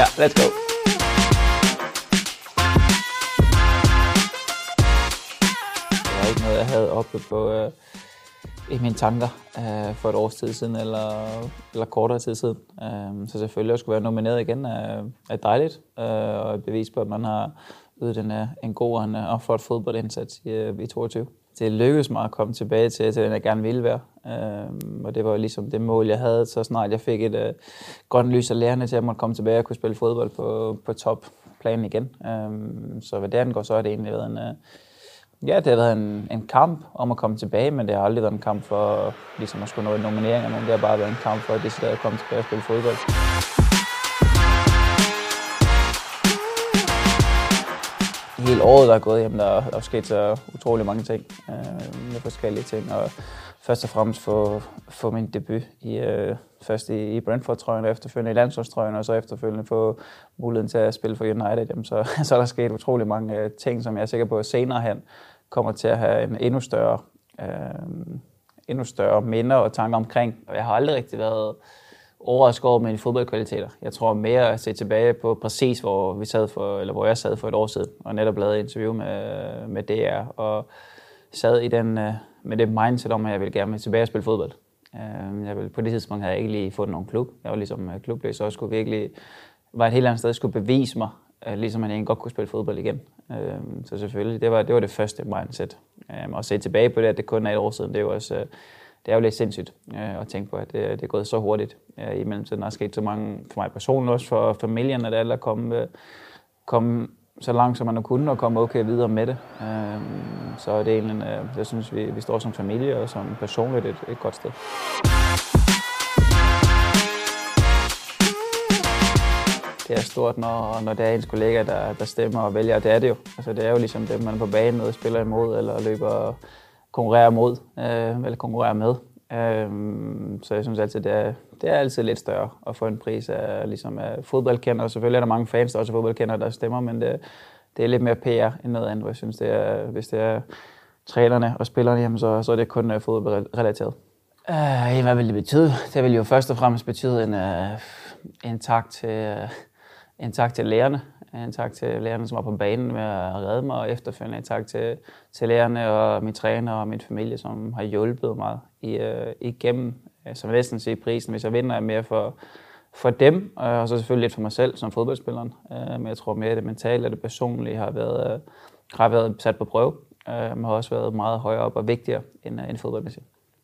Ja, let's go. Det var ikke noget, jeg havde oppe på øh, i mine tanker øh, for et års tid siden, eller, eller kortere tid siden. Øh, så selvfølgelig at skulle være nomineret igen er, er dejligt, øh, og et bevis på, at man har ydet en, øh, en god og en øh, flot fodboldindsats i, øh, i 22 det lykkedes mig at komme tilbage til, til den, jeg gerne ville være. Øhm, og det var ligesom det mål, jeg havde, så snart jeg fik et øh, grønt lys af lærerne til, at jeg måtte komme tilbage og kunne spille fodbold på, på topplanen igen. Øhm, så hvad det angår, så har det egentlig været en, øh, ja, det har været en, en kamp om at komme tilbage, men det har aldrig været en kamp for ligesom at skulle nå en nominering eller nogen. Det har bare været en kamp for at at komme tilbage og spille fodbold. Hele året, der er gået hjem, der, der er sket så utrolig mange ting øh, med forskellige ting. Og først og fremmest få, få min debut i, øh, først i, i Brentford-trøjen, og efterfølgende i landsholdstrøjen, og så efterfølgende få muligheden til at spille for United. Jamen, så, så er der sket utrolig mange øh, ting, som jeg er sikker på, at senere hen kommer til at have en endnu større, øh, endnu større minder og tanker omkring. Og jeg har aldrig rigtig været overrasket over mine fodboldkvaliteter. Jeg tror mere at se tilbage på præcis, hvor, vi sad for, eller hvor jeg sad for et år siden, og netop lavede interview med, med DR, og sad i den, øh, med det mindset om, at jeg ville gerne tilbage og spille fodbold. Øh, jeg ville, på det tidspunkt havde jeg ikke lige fået nogen klub. Jeg var ligesom øh, klubløs, og skulle virkelig var et helt andet sted, skulle bevise mig, ligesom at jeg godt kunne spille fodbold igen. Så selvfølgelig, det var det, var det første mindset. Og se tilbage på det, at det kun er et år siden, det er jo også det er jo lidt sindssygt øh, at tænke på, at det, det er gået så hurtigt. Øh, I mellemtiden er sket så mange, for mig personligt også, for familien, at alle er kommet, øh, kommet så langt, som man nu kunne, og komme okay videre med det. Øh, så det er egentlig, øh, jeg synes, vi, vi står som familie og som personligt et, et godt sted. det er stort, når, når det er ens kollega, der, der stemmer og vælger. Det er det jo. Altså, det er jo ligesom det, man er på banen med, spiller imod eller løber konkurrere mod, øh, eller konkurrere med. Øh, så jeg synes altid, det er, det er altid lidt større at få en pris af, ligesom af fodboldkender. Selvfølgelig er der mange fans, der også er fodboldkender, der stemmer, men det, det er lidt mere PR end noget andet. Jeg synes, det er, hvis det er trænerne og spillerne, jamen, så, så er det kun øh, fodboldrelateret. Uh, hvad vil det betyde? Det vil jo først og fremmest betyde en, uh, en tak til, uh, en tak til lærerne. En tak til lærerne, som var på banen med at redde mig, og efterfølgende en tak til, til lærerne og min træner og min familie, som har hjulpet mig i, øh, igennem, øh, som jeg næsten siger, prisen. Hvis jeg vinder, er mere for, for dem, og så selvfølgelig lidt for mig selv som fodboldspilleren. Øh, men jeg tror mere, at det mentale og det personlige har været, øh, har været sat på prøve. Uh, har også været meget højere op og vigtigere end, uh, end fodboldmæssigt.